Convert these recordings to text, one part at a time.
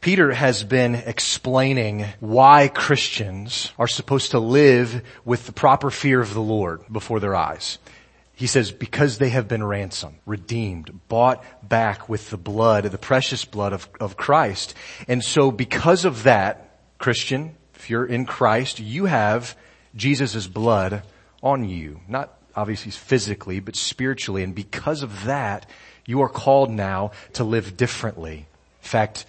Peter has been explaining why Christians are supposed to live with the proper fear of the Lord before their eyes. He says, because they have been ransomed, redeemed, bought back with the blood, the precious blood of, of Christ. And so because of that, Christian, if you're in Christ, you have Jesus' blood on you. Not obviously physically, but spiritually. And because of that, you are called now to live differently. In fact,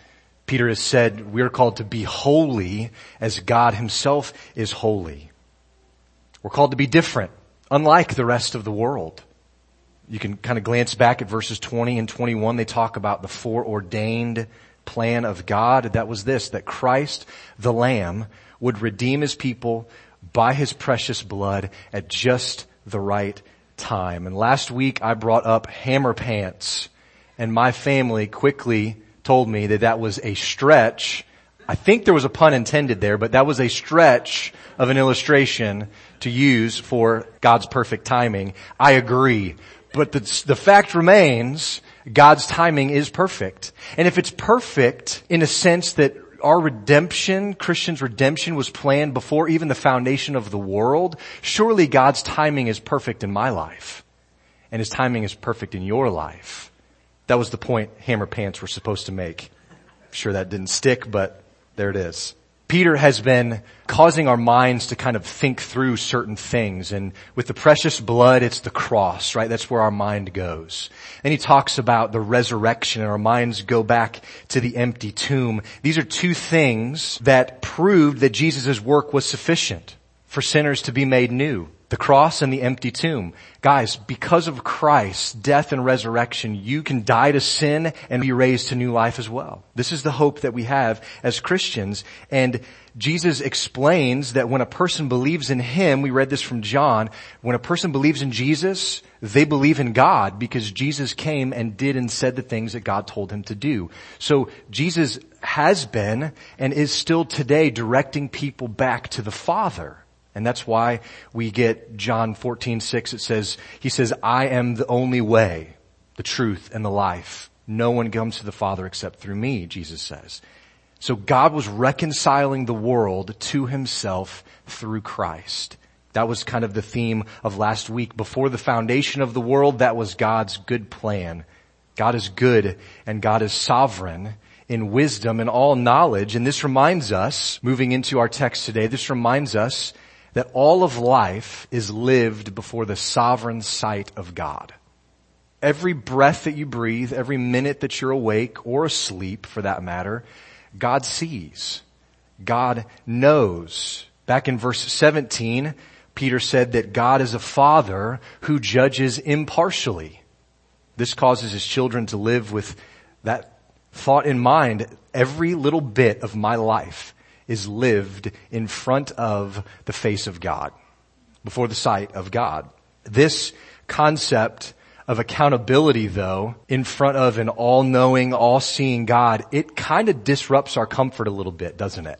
Peter has said we're called to be holy as God himself is holy. We're called to be different, unlike the rest of the world. You can kind of glance back at verses 20 and 21. They talk about the foreordained plan of God. That was this, that Christ, the Lamb, would redeem his people by his precious blood at just the right time. And last week I brought up hammer pants and my family quickly told me that that was a stretch. I think there was a pun intended there, but that was a stretch of an illustration to use for God's perfect timing. I agree. But the, the fact remains, God's timing is perfect. And if it's perfect in a sense that our redemption, Christian's redemption was planned before even the foundation of the world, surely God's timing is perfect in my life. And His timing is perfect in your life. That was the point Hammer Pants were supposed to make. I'm sure that didn't stick, but there it is. Peter has been causing our minds to kind of think through certain things. And with the precious blood, it's the cross, right? That's where our mind goes. And he talks about the resurrection and our minds go back to the empty tomb. These are two things that proved that Jesus' work was sufficient for sinners to be made new the cross and the empty tomb. Guys, because of Christ's death and resurrection, you can die to sin and be raised to new life as well. This is the hope that we have as Christians. And Jesus explains that when a person believes in Him, we read this from John, when a person believes in Jesus, they believe in God because Jesus came and did and said the things that God told Him to do. So Jesus has been and is still today directing people back to the Father. And that's why we get John 14, 6. It says, He says, I am the only way, the truth, and the life. No one comes to the Father except through me, Jesus says. So God was reconciling the world to Himself through Christ. That was kind of the theme of last week. Before the foundation of the world, that was God's good plan. God is good and God is sovereign in wisdom and all knowledge. And this reminds us, moving into our text today, this reminds us that all of life is lived before the sovereign sight of God. Every breath that you breathe, every minute that you're awake or asleep for that matter, God sees. God knows. Back in verse 17, Peter said that God is a father who judges impartially. This causes his children to live with that thought in mind. Every little bit of my life is lived in front of the face of God, before the sight of God. This concept of accountability though, in front of an all-knowing, all-seeing God, it kind of disrupts our comfort a little bit, doesn't it?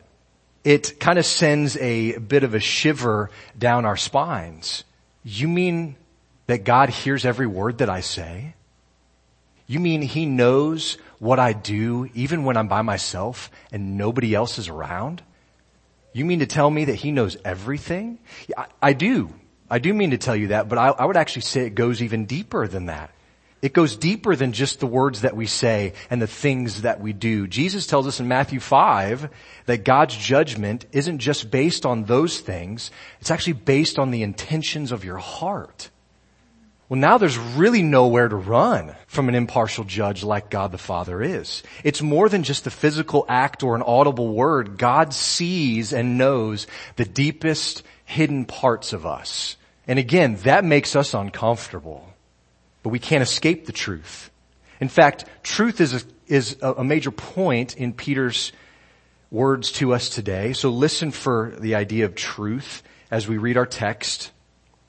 It kind of sends a bit of a shiver down our spines. You mean that God hears every word that I say? You mean He knows what I do even when I'm by myself and nobody else is around? You mean to tell me that he knows everything? I, I do. I do mean to tell you that, but I, I would actually say it goes even deeper than that. It goes deeper than just the words that we say and the things that we do. Jesus tells us in Matthew 5 that God's judgment isn't just based on those things, it's actually based on the intentions of your heart. Well, now there's really nowhere to run from an impartial judge like God the Father is. It's more than just a physical act or an audible word. God sees and knows the deepest hidden parts of us. And again, that makes us uncomfortable. But we can't escape the truth. In fact, truth is a, is a major point in Peter's words to us today. So listen for the idea of truth as we read our text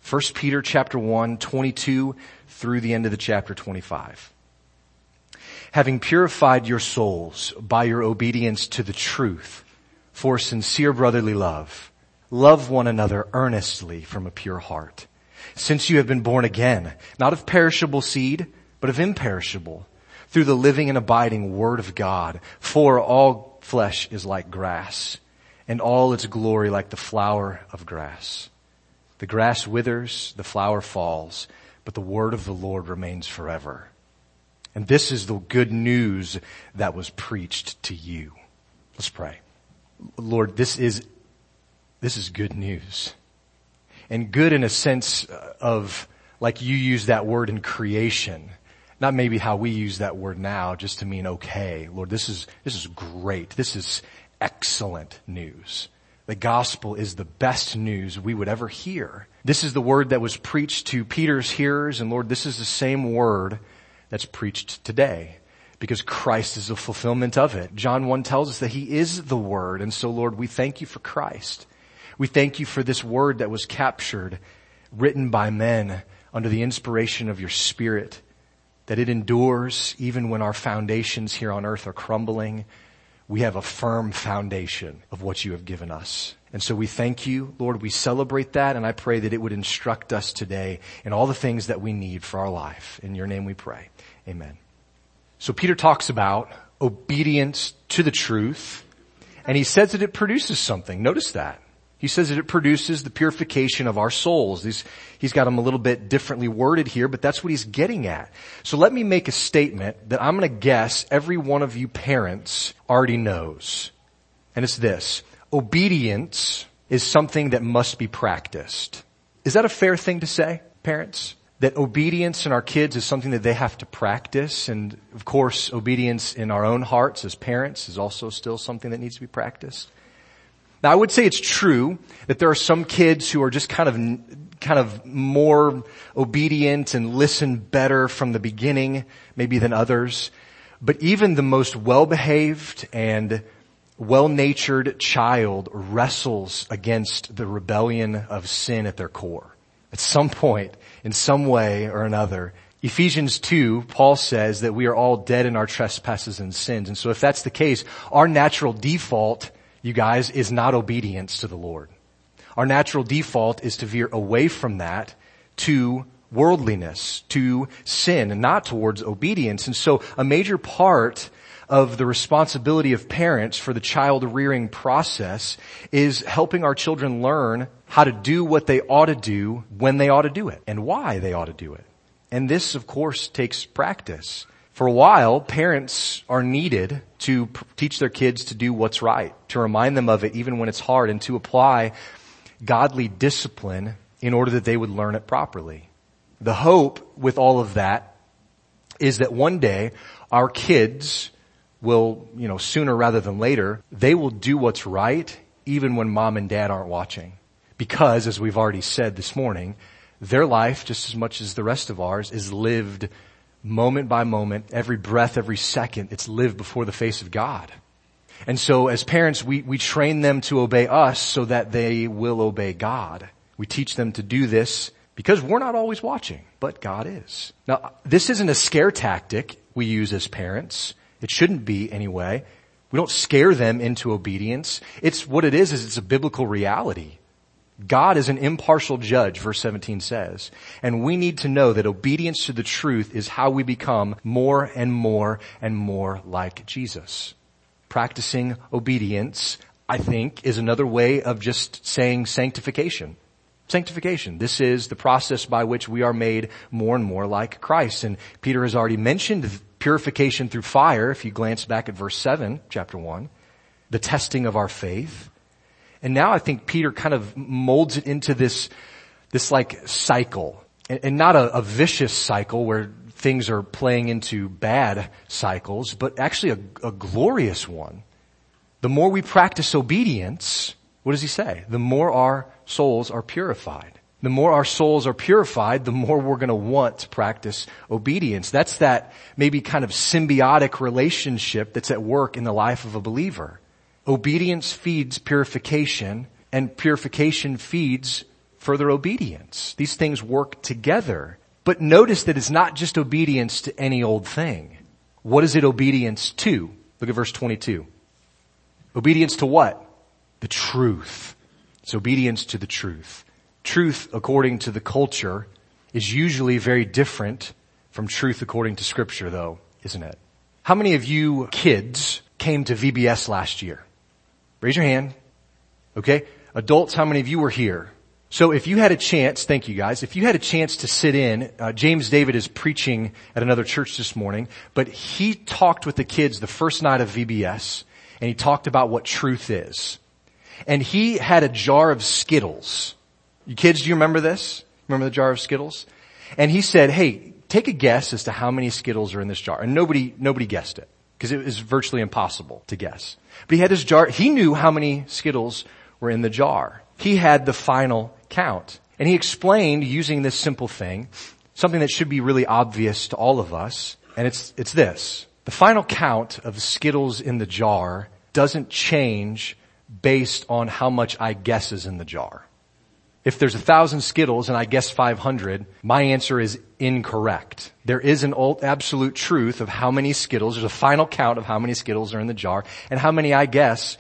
1 Peter chapter 1, 22 through the end of the chapter 25. Having purified your souls by your obedience to the truth for sincere brotherly love, love one another earnestly from a pure heart. Since you have been born again, not of perishable seed, but of imperishable, through the living and abiding word of God, for all flesh is like grass, and all its glory like the flower of grass. The grass withers, the flower falls, but the word of the Lord remains forever. And this is the good news that was preached to you. Let's pray. Lord, this is, this is good news. And good in a sense of, like you use that word in creation. Not maybe how we use that word now just to mean okay. Lord, this is, this is great. This is excellent news. The gospel is the best news we would ever hear. This is the word that was preached to Peter's hearers, and Lord, this is the same word that's preached today because Christ is the fulfillment of it. John 1 tells us that He is the Word, and so Lord, we thank you for Christ. We thank you for this Word that was captured, written by men under the inspiration of your Spirit, that it endures even when our foundations here on earth are crumbling. We have a firm foundation of what you have given us. And so we thank you, Lord. We celebrate that and I pray that it would instruct us today in all the things that we need for our life. In your name we pray. Amen. So Peter talks about obedience to the truth and he says that it produces something. Notice that. He says that it produces the purification of our souls. He's, he's got them a little bit differently worded here, but that's what he's getting at. So let me make a statement that I'm going to guess every one of you parents already knows. And it's this. Obedience is something that must be practiced. Is that a fair thing to say, parents? That obedience in our kids is something that they have to practice. And of course, obedience in our own hearts as parents is also still something that needs to be practiced. Now I would say it's true that there are some kids who are just kind of, kind of more obedient and listen better from the beginning, maybe than others. But even the most well-behaved and well-natured child wrestles against the rebellion of sin at their core. At some point, in some way or another, Ephesians 2, Paul says that we are all dead in our trespasses and sins. And so if that's the case, our natural default you guys, is not obedience to the Lord. Our natural default is to veer away from that to worldliness, to sin, and not towards obedience. And so a major part of the responsibility of parents for the child rearing process is helping our children learn how to do what they ought to do when they ought to do it and why they ought to do it. And this, of course, takes practice. For a while, parents are needed to teach their kids to do what's right, to remind them of it even when it's hard, and to apply godly discipline in order that they would learn it properly. The hope with all of that is that one day our kids will, you know, sooner rather than later, they will do what's right even when mom and dad aren't watching. Because, as we've already said this morning, their life, just as much as the rest of ours, is lived moment by moment, every breath, every second, it's lived before the face of God. And so as parents, we, we train them to obey us so that they will obey God. We teach them to do this because we're not always watching, but God is. Now, this isn't a scare tactic we use as parents. It shouldn't be anyway. We don't scare them into obedience. It's what it is, is it's a biblical reality. God is an impartial judge, verse 17 says. And we need to know that obedience to the truth is how we become more and more and more like Jesus. Practicing obedience, I think, is another way of just saying sanctification. Sanctification. This is the process by which we are made more and more like Christ. And Peter has already mentioned purification through fire, if you glance back at verse 7, chapter 1. The testing of our faith. And now I think Peter kind of molds it into this, this like cycle. And, and not a, a vicious cycle where things are playing into bad cycles, but actually a, a glorious one. The more we practice obedience, what does he say? The more our souls are purified. The more our souls are purified, the more we're going to want to practice obedience. That's that maybe kind of symbiotic relationship that's at work in the life of a believer. Obedience feeds purification and purification feeds further obedience. These things work together. But notice that it's not just obedience to any old thing. What is it obedience to? Look at verse 22. Obedience to what? The truth. It's obedience to the truth. Truth, according to the culture, is usually very different from truth according to scripture though, isn't it? How many of you kids came to VBS last year? Raise your hand. Okay. Adults, how many of you were here? So if you had a chance, thank you guys, if you had a chance to sit in, uh, James David is preaching at another church this morning, but he talked with the kids the first night of VBS, and he talked about what truth is. And he had a jar of Skittles. You kids, do you remember this? Remember the jar of Skittles? And he said, hey, take a guess as to how many Skittles are in this jar. And nobody, nobody guessed it, because it was virtually impossible to guess. But he had his jar, he knew how many Skittles were in the jar. He had the final count. And he explained using this simple thing, something that should be really obvious to all of us, and it's, it's this. The final count of Skittles in the jar doesn't change based on how much I guess is in the jar. If there's a thousand Skittles and I guess 500, my answer is incorrect. There is an absolute truth of how many Skittles, there's a final count of how many Skittles are in the jar, and how many I guess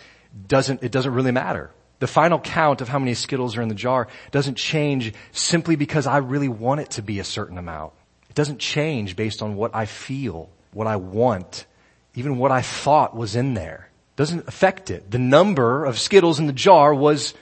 doesn't, it doesn't really matter. The final count of how many Skittles are in the jar doesn't change simply because I really want it to be a certain amount. It doesn't change based on what I feel, what I want, even what I thought was in there. Doesn't affect it. The number of Skittles in the jar was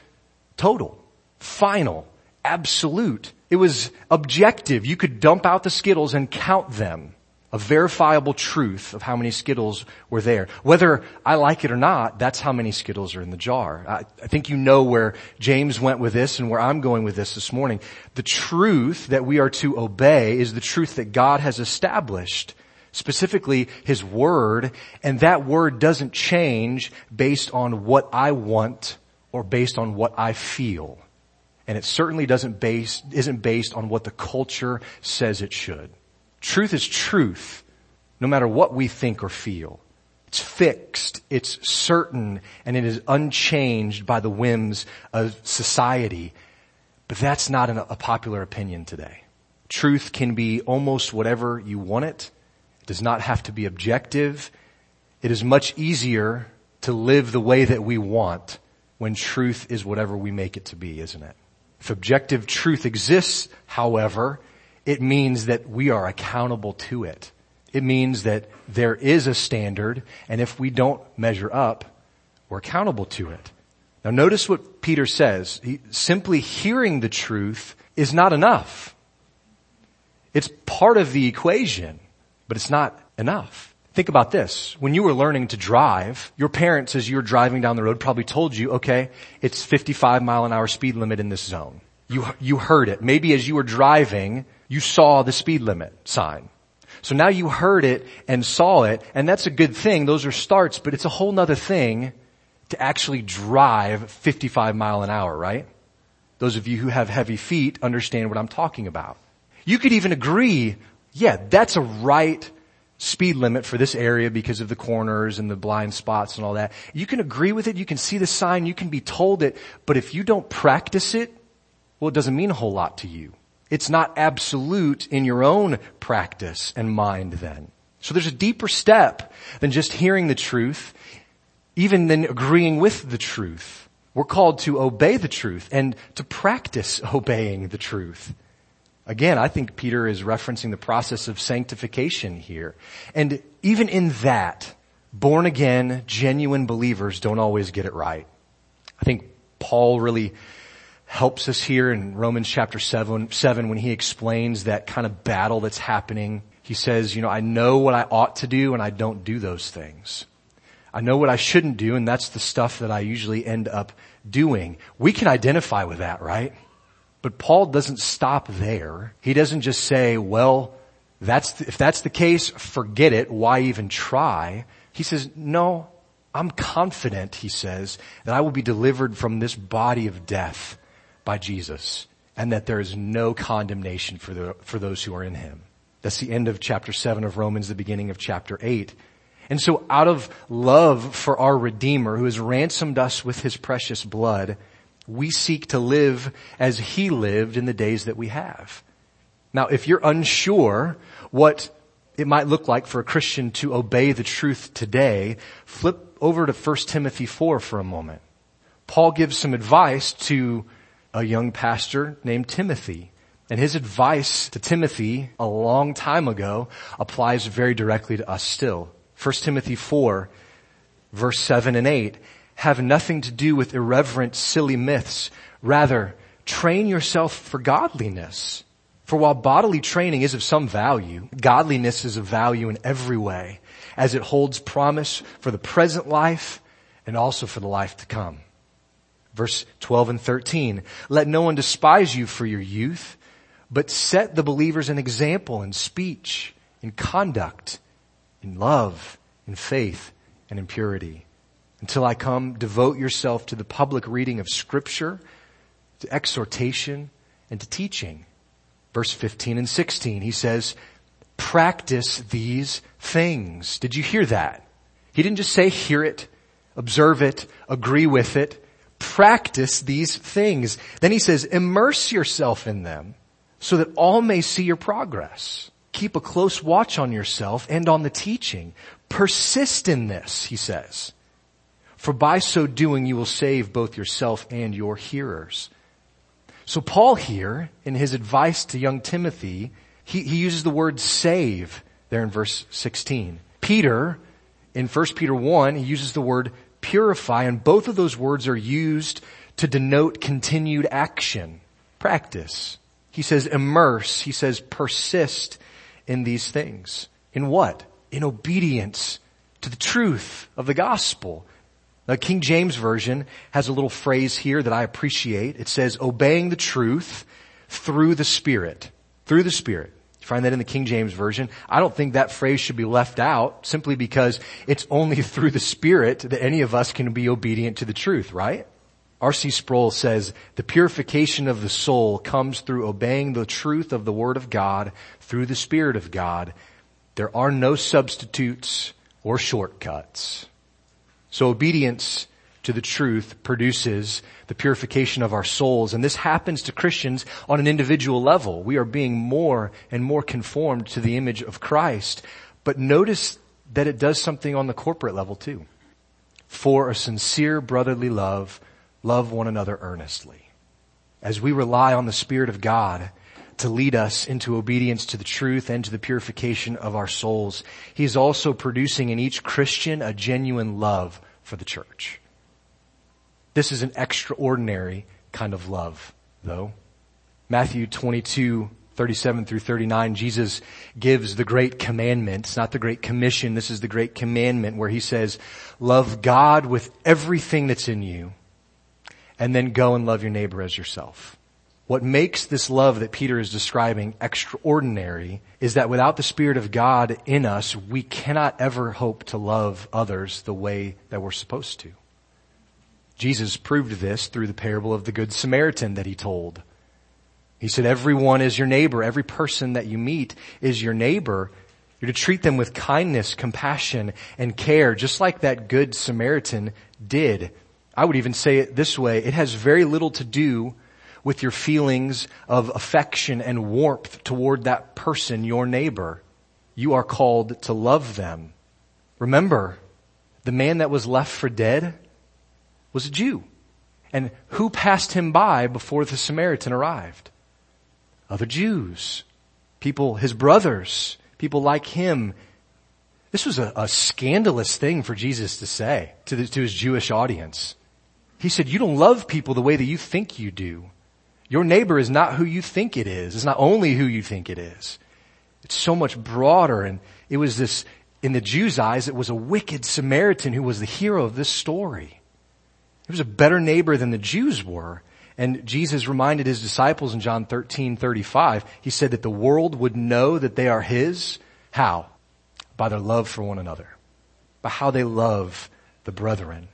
total, final, absolute. It was objective. You could dump out the Skittles and count them a verifiable truth of how many Skittles were there. Whether I like it or not, that's how many Skittles are in the jar. I, I, think you know where James went with this and where I'm going with this this morning. The truth that we are to obey is the truth that God has established, specifically His Word, and that Word doesn't change based on what I want or based on what I feel. And it certainly doesn't base, isn't based on what the culture says it should. Truth is truth, no matter what we think or feel. It's fixed, it's certain, and it is unchanged by the whims of society. But that's not an, a popular opinion today. Truth can be almost whatever you want it. It does not have to be objective. It is much easier to live the way that we want when truth is whatever we make it to be, isn't it? If objective truth exists, however, it means that we are accountable to it. It means that there is a standard, and if we don't measure up, we're accountable to it. Now notice what Peter says. He, simply hearing the truth is not enough. It's part of the equation, but it's not enough. Think about this. When you were learning to drive, your parents, as you were driving down the road, probably told you, okay, it's 55 mile an hour speed limit in this zone. You, you heard it. Maybe as you were driving, you saw the speed limit sign. So now you heard it and saw it, and that's a good thing. Those are starts, but it's a whole nother thing to actually drive 55 mile an hour, right? Those of you who have heavy feet understand what I'm talking about. You could even agree, yeah, that's a right speed limit for this area because of the corners and the blind spots and all that. You can agree with it, you can see the sign, you can be told it, but if you don't practice it, well, it doesn't mean a whole lot to you. It's not absolute in your own practice and mind then. So there's a deeper step than just hearing the truth, even than agreeing with the truth. We're called to obey the truth and to practice obeying the truth. Again, I think Peter is referencing the process of sanctification here. And even in that, born again, genuine believers don't always get it right. I think Paul really helps us here in Romans chapter 7, 7 when he explains that kind of battle that's happening. He says, you know, I know what I ought to do and I don't do those things. I know what I shouldn't do and that's the stuff that I usually end up doing. We can identify with that, right? But Paul doesn't stop there. He doesn't just say, well, that's, the, if that's the case, forget it. Why even try? He says, no, I'm confident, he says, that I will be delivered from this body of death by Jesus and that there is no condemnation for, the, for those who are in him. That's the end of chapter 7 of Romans, the beginning of chapter 8. And so out of love for our Redeemer who has ransomed us with his precious blood, we seek to live as he lived in the days that we have. Now, if you're unsure what it might look like for a Christian to obey the truth today, flip over to 1 Timothy 4 for a moment. Paul gives some advice to a young pastor named Timothy. And his advice to Timothy a long time ago applies very directly to us still. 1 Timothy 4 verse 7 and 8, have nothing to do with irreverent, silly myths. Rather, train yourself for godliness. For while bodily training is of some value, godliness is of value in every way, as it holds promise for the present life and also for the life to come. Verse 12 and 13, let no one despise you for your youth, but set the believers an example in speech, in conduct, in love, in faith, and in purity. Until I come, devote yourself to the public reading of scripture, to exhortation, and to teaching. Verse 15 and 16, he says, practice these things. Did you hear that? He didn't just say hear it, observe it, agree with it. Practice these things. Then he says, immerse yourself in them so that all may see your progress. Keep a close watch on yourself and on the teaching. Persist in this, he says. For by so doing you will save both yourself and your hearers. So Paul here, in his advice to young Timothy, he, he uses the word save there in verse 16. Peter, in 1 Peter 1, he uses the word purify, and both of those words are used to denote continued action, practice. He says immerse, he says persist in these things. In what? In obedience to the truth of the gospel. The King James Version has a little phrase here that I appreciate. It says, obeying the truth through the Spirit. Through the Spirit. You find that in the King James Version. I don't think that phrase should be left out simply because it's only through the Spirit that any of us can be obedient to the truth, right? R.C. Sproul says, the purification of the soul comes through obeying the truth of the Word of God through the Spirit of God. There are no substitutes or shortcuts. So obedience to the truth produces the purification of our souls. And this happens to Christians on an individual level. We are being more and more conformed to the image of Christ. But notice that it does something on the corporate level too. For a sincere brotherly love, love one another earnestly. As we rely on the Spirit of God to lead us into obedience to the truth and to the purification of our souls. He's also producing in each Christian a genuine love for the church. This is an extraordinary kind of love, though. Matthew 22, 37 through 39, Jesus gives the great commandment. It's not the great commission. This is the great commandment where he says, love God with everything that's in you and then go and love your neighbor as yourself. What makes this love that Peter is describing extraordinary is that without the Spirit of God in us, we cannot ever hope to love others the way that we're supposed to. Jesus proved this through the parable of the Good Samaritan that he told. He said, everyone is your neighbor. Every person that you meet is your neighbor. You're to treat them with kindness, compassion, and care, just like that Good Samaritan did. I would even say it this way. It has very little to do with your feelings of affection and warmth toward that person, your neighbor. You are called to love them. Remember, the man that was left for dead was a Jew. And who passed him by before the Samaritan arrived? Other Jews. People, his brothers, people like him. This was a, a scandalous thing for Jesus to say to, the, to his Jewish audience. He said, you don't love people the way that you think you do. Your neighbor is not who you think it is. It's not only who you think it is. It's so much broader and it was this, in the Jews' eyes, it was a wicked Samaritan who was the hero of this story. He was a better neighbor than the Jews were. And Jesus reminded his disciples in John 13, 35, he said that the world would know that they are his. How? By their love for one another. By how they love the brethren.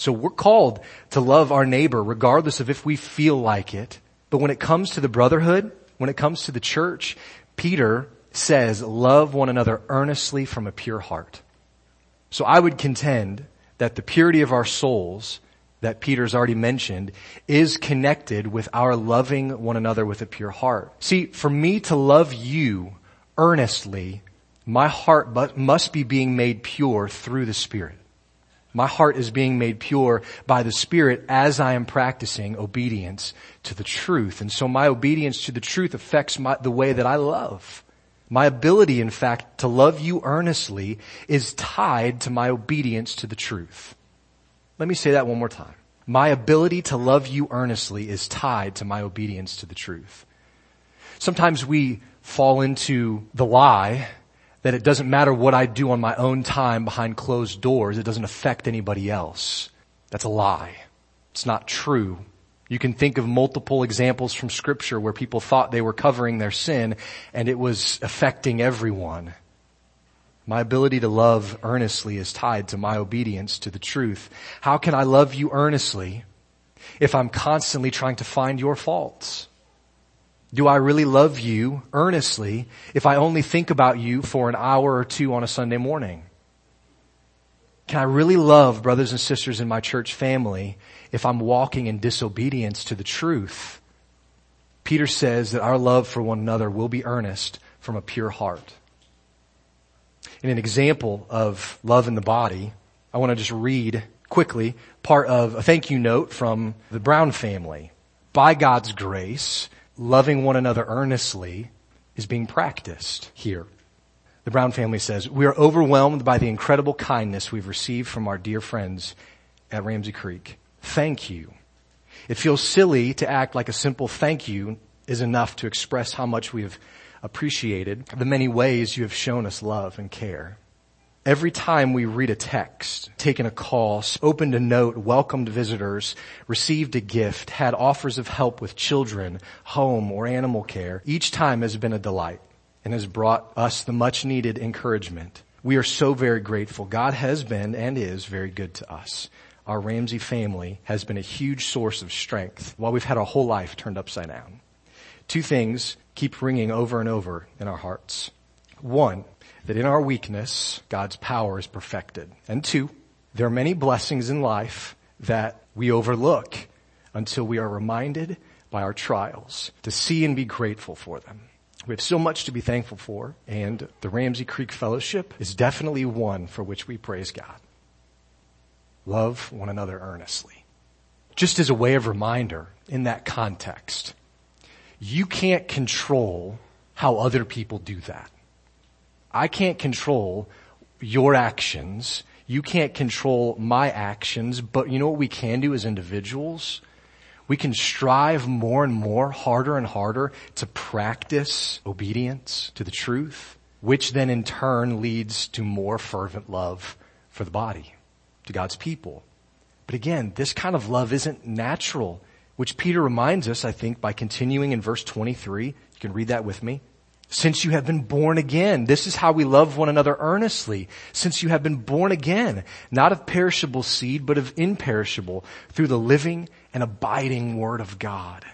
So we're called to love our neighbor regardless of if we feel like it. But when it comes to the brotherhood, when it comes to the church, Peter says, love one another earnestly from a pure heart. So I would contend that the purity of our souls that Peter's already mentioned is connected with our loving one another with a pure heart. See, for me to love you earnestly, my heart must be being made pure through the Spirit. My heart is being made pure by the Spirit as I am practicing obedience to the truth. And so my obedience to the truth affects my, the way that I love. My ability, in fact, to love you earnestly is tied to my obedience to the truth. Let me say that one more time. My ability to love you earnestly is tied to my obedience to the truth. Sometimes we fall into the lie that it doesn't matter what I do on my own time behind closed doors, it doesn't affect anybody else. That's a lie. It's not true. You can think of multiple examples from scripture where people thought they were covering their sin and it was affecting everyone. My ability to love earnestly is tied to my obedience to the truth. How can I love you earnestly if I'm constantly trying to find your faults? Do I really love you earnestly if I only think about you for an hour or two on a Sunday morning? Can I really love brothers and sisters in my church family if I'm walking in disobedience to the truth? Peter says that our love for one another will be earnest from a pure heart. In an example of love in the body, I want to just read quickly part of a thank you note from the Brown family. By God's grace, loving one another earnestly is being practiced here. The Brown family says, we are overwhelmed by the incredible kindness we've received from our dear friends at Ramsey Creek. Thank you. It feels silly to act like a simple thank you is enough to express how much we have appreciated the many ways you have shown us love and care. Every time we read a text, taken a call, opened a note, welcomed visitors, received a gift, had offers of help with children, home, or animal care, each time has been a delight and has brought us the much needed encouragement. We are so very grateful. God has been and is very good to us. Our Ramsey family has been a huge source of strength while we've had our whole life turned upside down. Two things keep ringing over and over in our hearts. One, that in our weakness, God's power is perfected. And two, there are many blessings in life that we overlook until we are reminded by our trials to see and be grateful for them. We have so much to be thankful for, and the Ramsey Creek Fellowship is definitely one for which we praise God. Love one another earnestly. Just as a way of reminder in that context, you can't control how other people do that. I can't control your actions. You can't control my actions, but you know what we can do as individuals? We can strive more and more, harder and harder to practice obedience to the truth, which then in turn leads to more fervent love for the body, to God's people. But again, this kind of love isn't natural, which Peter reminds us, I think, by continuing in verse 23. You can read that with me since you have been born again. This is how we love one another earnestly. Since you have been born again, not of perishable seed, but of imperishable through the living and abiding word of God.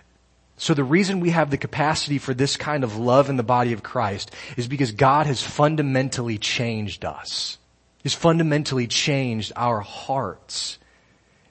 So the reason we have the capacity for this kind of love in the body of Christ is because God has fundamentally changed us. He's fundamentally changed our hearts.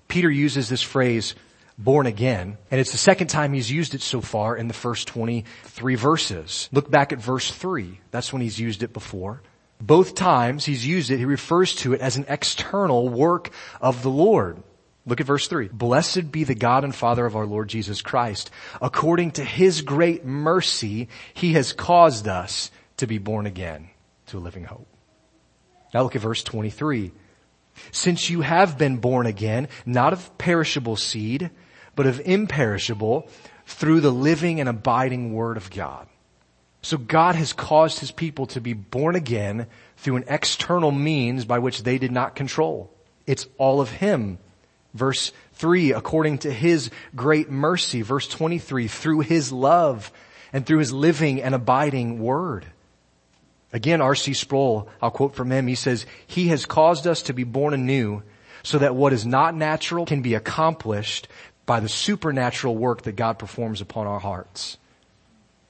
Peter uses this phrase, born again. And it's the second time he's used it so far in the first 23 verses. Look back at verse 3. That's when he's used it before. Both times he's used it, he refers to it as an external work of the Lord. Look at verse 3. Blessed be the God and Father of our Lord Jesus Christ. According to his great mercy, he has caused us to be born again to a living hope. Now look at verse 23. Since you have been born again, not of perishable seed, but of imperishable through the living and abiding word of God. So God has caused his people to be born again through an external means by which they did not control. It's all of him. Verse 3, according to his great mercy. Verse 23, through his love and through his living and abiding word. Again, R.C. Sproul, I'll quote from him, he says, He has caused us to be born anew so that what is not natural can be accomplished by the supernatural work that God performs upon our hearts.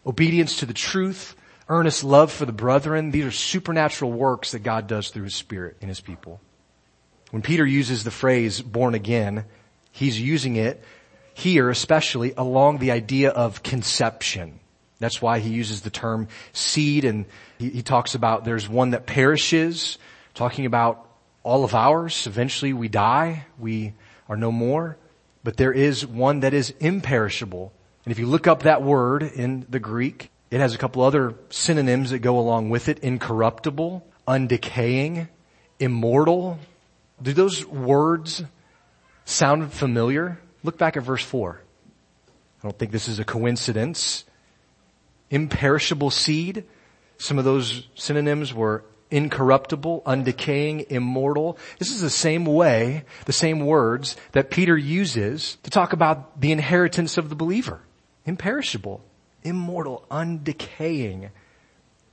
Obedience to the truth, earnest love for the brethren, these are supernatural works that God does through His Spirit in His people. When Peter uses the phrase born again, he's using it here especially along the idea of conception. That's why he uses the term seed and he, he, talks about there's one that perishes, talking about all of ours. Eventually we die. We are no more but there is one that is imperishable. And if you look up that word in the Greek, It has a couple other synonyms that go along with it. Incorruptible, undecaying, immortal. Do those words sound familiar? Look back at verse 4. I don't think this is a coincidence. Imperishable seed. Some of those synonyms were incorruptible, undecaying, immortal. This is the same way, the same words that Peter uses to talk about the inheritance of the believer. Imperishable, immortal, undecaying.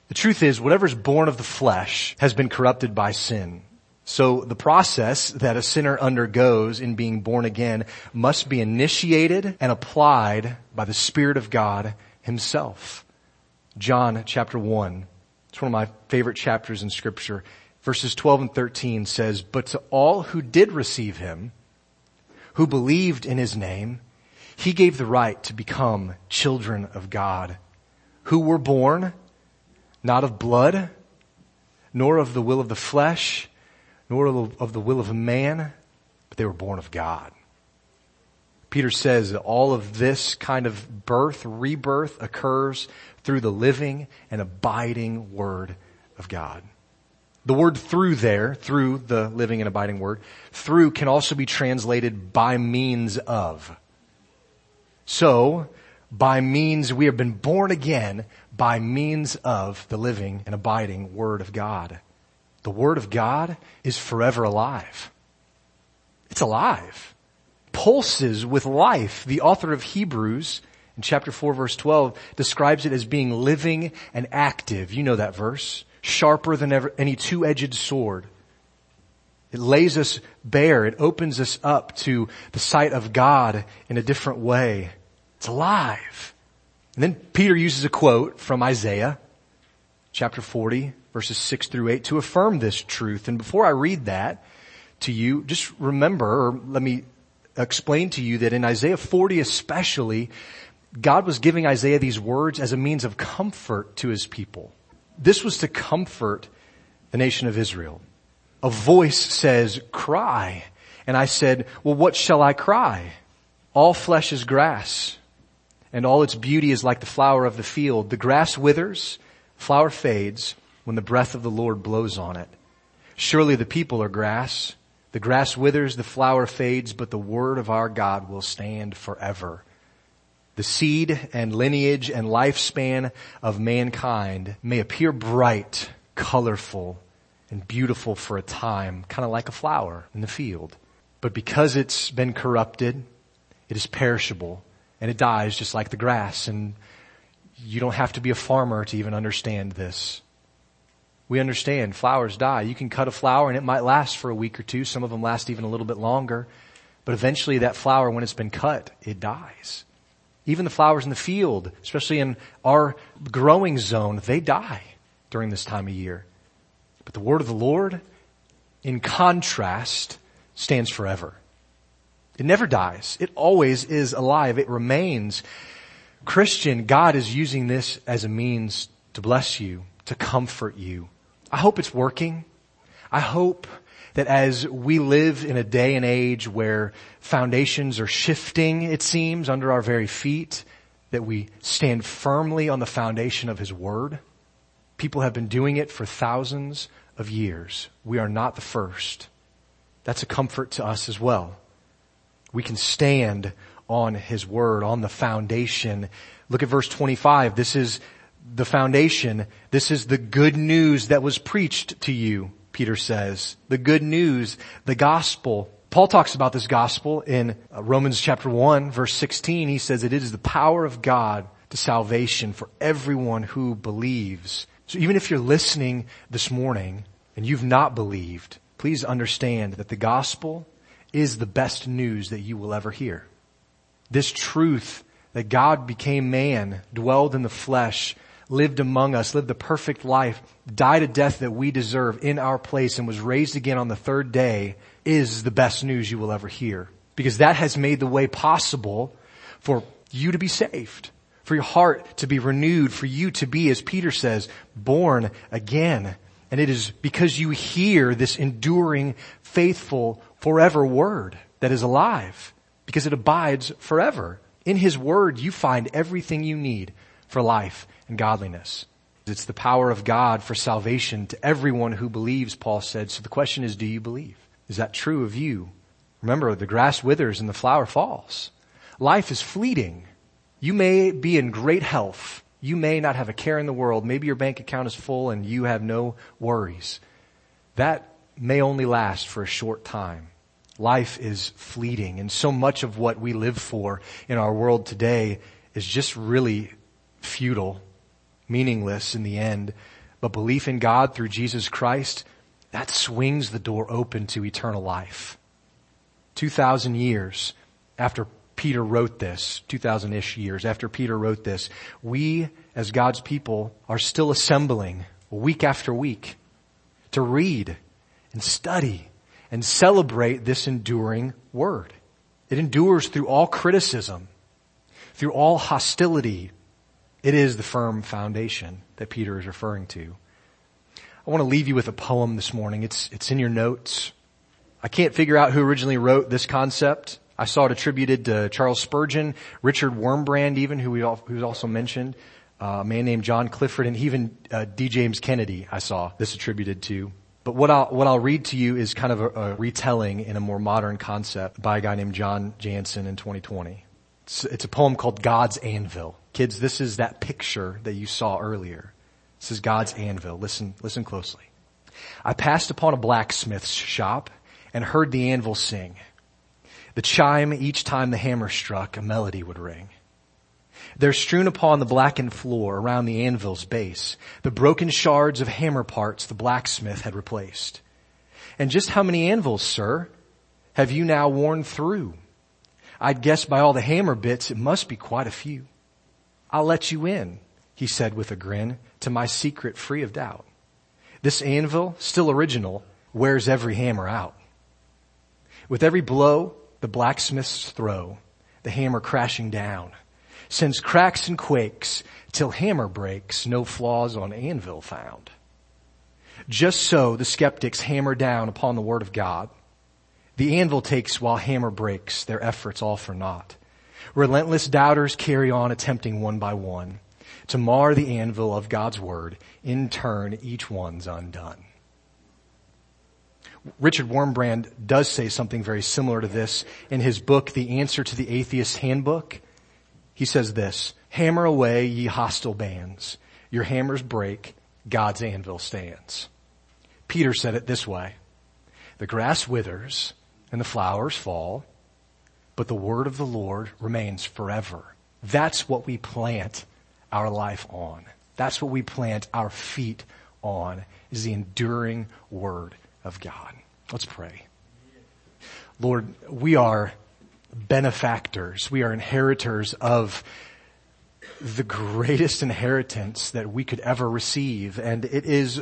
The truth is, whatever's born of the flesh has been corrupted by sin. So the process that a sinner undergoes in being born again must be initiated and applied by the Spirit of God himself. John chapter 1. It's one of my favorite chapters in scripture. Verses 12 and 13 says, But to all who did receive him, who believed in his name, he gave the right to become children of God, who were born not of blood, nor of the will of the flesh, nor of the will of a man, but they were born of God. Peter says that all of this kind of birth, rebirth occurs through the living and abiding Word of God. The word through there, through the living and abiding Word, through can also be translated by means of. So, by means, we have been born again by means of the living and abiding Word of God. The Word of God is forever alive. It's alive. Pulses with life. The author of Hebrews in chapter 4 verse 12 describes it as being living and active. You know that verse. Sharper than ever, any two-edged sword. It lays us bare. It opens us up to the sight of God in a different way. It's alive. And then Peter uses a quote from Isaiah chapter 40 verses 6 through 8 to affirm this truth. And before I read that to you, just remember, or let me explain to you that in Isaiah 40 especially, God was giving Isaiah these words as a means of comfort to his people. This was to comfort the nation of Israel. A voice says, cry. And I said, well, what shall I cry? All flesh is grass and all its beauty is like the flower of the field. The grass withers, flower fades, when the breath of the Lord blows on it. Surely the people are grass. The grass withers, the flower fades, but the word of our God will stand forever. The seed and lineage and lifespan of mankind may appear bright, colorful, and beautiful for a time, kind of like a flower in the field. But because it's been corrupted, it is perishable and it dies just like the grass. And you don't have to be a farmer to even understand this. We understand flowers die. You can cut a flower and it might last for a week or two. Some of them last even a little bit longer. But eventually that flower, when it's been cut, it dies. Even the flowers in the field, especially in our growing zone, they die during this time of year. But the word of the Lord, in contrast, stands forever. It never dies. It always is alive. It remains. Christian, God is using this as a means to bless you, to comfort you, I hope it's working. I hope that as we live in a day and age where foundations are shifting, it seems, under our very feet, that we stand firmly on the foundation of His Word. People have been doing it for thousands of years. We are not the first. That's a comfort to us as well. We can stand on His Word, on the foundation. Look at verse 25. This is the foundation. This is the good news that was preached to you, Peter says. The good news, the gospel. Paul talks about this gospel in uh, Romans chapter 1 verse 16. He says it is the power of God to salvation for everyone who believes. So even if you're listening this morning and you've not believed, please understand that the gospel is the best news that you will ever hear. This truth that God became man, dwelled in the flesh, lived among us, lived the perfect life, died a death that we deserve in our place and was raised again on the third day is the best news you will ever hear. Because that has made the way possible for you to be saved, for your heart to be renewed, for you to be, as Peter says, born again. And it is because you hear this enduring, faithful, forever word that is alive, because it abides forever. In His word, you find everything you need for life and godliness. It's the power of God for salvation to everyone who believes, Paul said. So the question is, do you believe? Is that true of you? Remember, the grass withers and the flower falls. Life is fleeting. You may be in great health. You may not have a care in the world. Maybe your bank account is full and you have no worries. That may only last for a short time. Life is fleeting and so much of what we live for in our world today is just really futile, meaningless in the end. But belief in God through Jesus Christ, that swings the door open to eternal life. 2,000 years after Peter wrote this, 2,000-ish years after Peter wrote this, we as God's people are still assembling week after week to read and study and celebrate this enduring word. It endures through all criticism, through all hostility. It is the firm foundation that Peter is referring to. I want to leave you with a poem this morning. It's, it's in your notes. I can't figure out who originally wrote this concept. I saw it attributed to Charles Spurgeon, Richard Wurmbrand even, who we all, who's also mentioned, uh, a man named John Clifford, and even uh, D. James Kennedy I saw this attributed to. But what I'll, what I'll read to you is kind of a, a retelling in a more modern concept by a guy named John Jansen in 2020. It's, it's a poem called God's Anvil. Kids, this is that picture that you saw earlier. This is God's anvil. Listen, listen closely. I passed upon a blacksmith's shop and heard the anvil sing. The chime each time the hammer struck, a melody would ring. There strewn upon the blackened floor around the anvil's base, the broken shards of hammer parts the blacksmith had replaced. And just how many anvils, sir, have you now worn through? I'd guess by all the hammer bits it must be quite a few. I'll let you in, he said with a grin, to my secret free of doubt. This anvil, still original, wears every hammer out. With every blow, the blacksmith's throw, the hammer crashing down, sends cracks and quakes till hammer breaks, no flaws on anvil found. Just so the skeptics hammer down upon the word of God. The anvil takes while hammer breaks, their efforts all for naught. Relentless doubters carry on attempting one by one to mar the anvil of God's word. In turn, each one's undone. Richard Wurmbrand does say something very similar to this in his book, The Answer to the Atheist Handbook. He says this, hammer away ye hostile bands. Your hammers break, God's anvil stands. Peter said it this way, the grass withers and the flowers fall, but the word of the Lord remains forever. That's what we plant our life on. That's what we plant our feet on is the enduring word of God. Let's pray. Lord, we are benefactors. We are inheritors of the greatest inheritance that we could ever receive. And it is,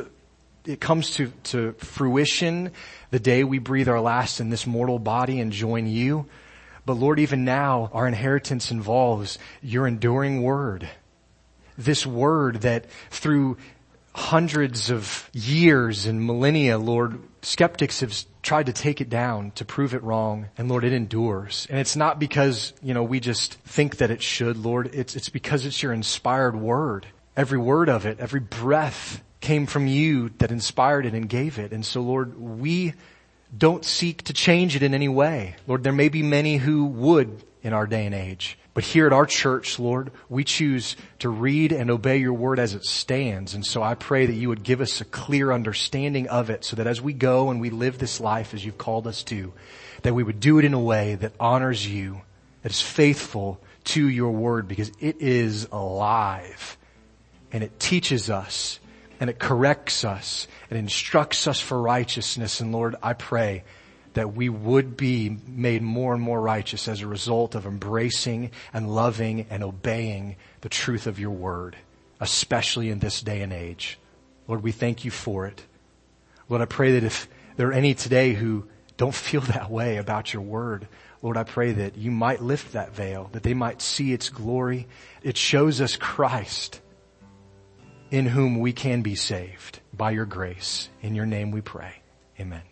it comes to, to fruition the day we breathe our last in this mortal body and join you. But Lord, even now, our inheritance involves your enduring word. This word that through hundreds of years and millennia, Lord, skeptics have tried to take it down to prove it wrong. And Lord, it endures. And it's not because, you know, we just think that it should, Lord. It's, it's because it's your inspired word. Every word of it, every breath came from you that inspired it and gave it. And so Lord, we don't seek to change it in any way. Lord, there may be many who would in our day and age. But here at our church, Lord, we choose to read and obey your word as it stands. And so I pray that you would give us a clear understanding of it so that as we go and we live this life as you've called us to, that we would do it in a way that honors you, that is faithful to your word because it is alive and it teaches us and it corrects us and instructs us for righteousness. And Lord, I pray that we would be made more and more righteous as a result of embracing and loving and obeying the truth of your word, especially in this day and age. Lord, we thank you for it. Lord, I pray that if there are any today who don't feel that way about your word, Lord, I pray that you might lift that veil, that they might see its glory. It shows us Christ in whom we can be saved by your grace. In your name we pray. Amen.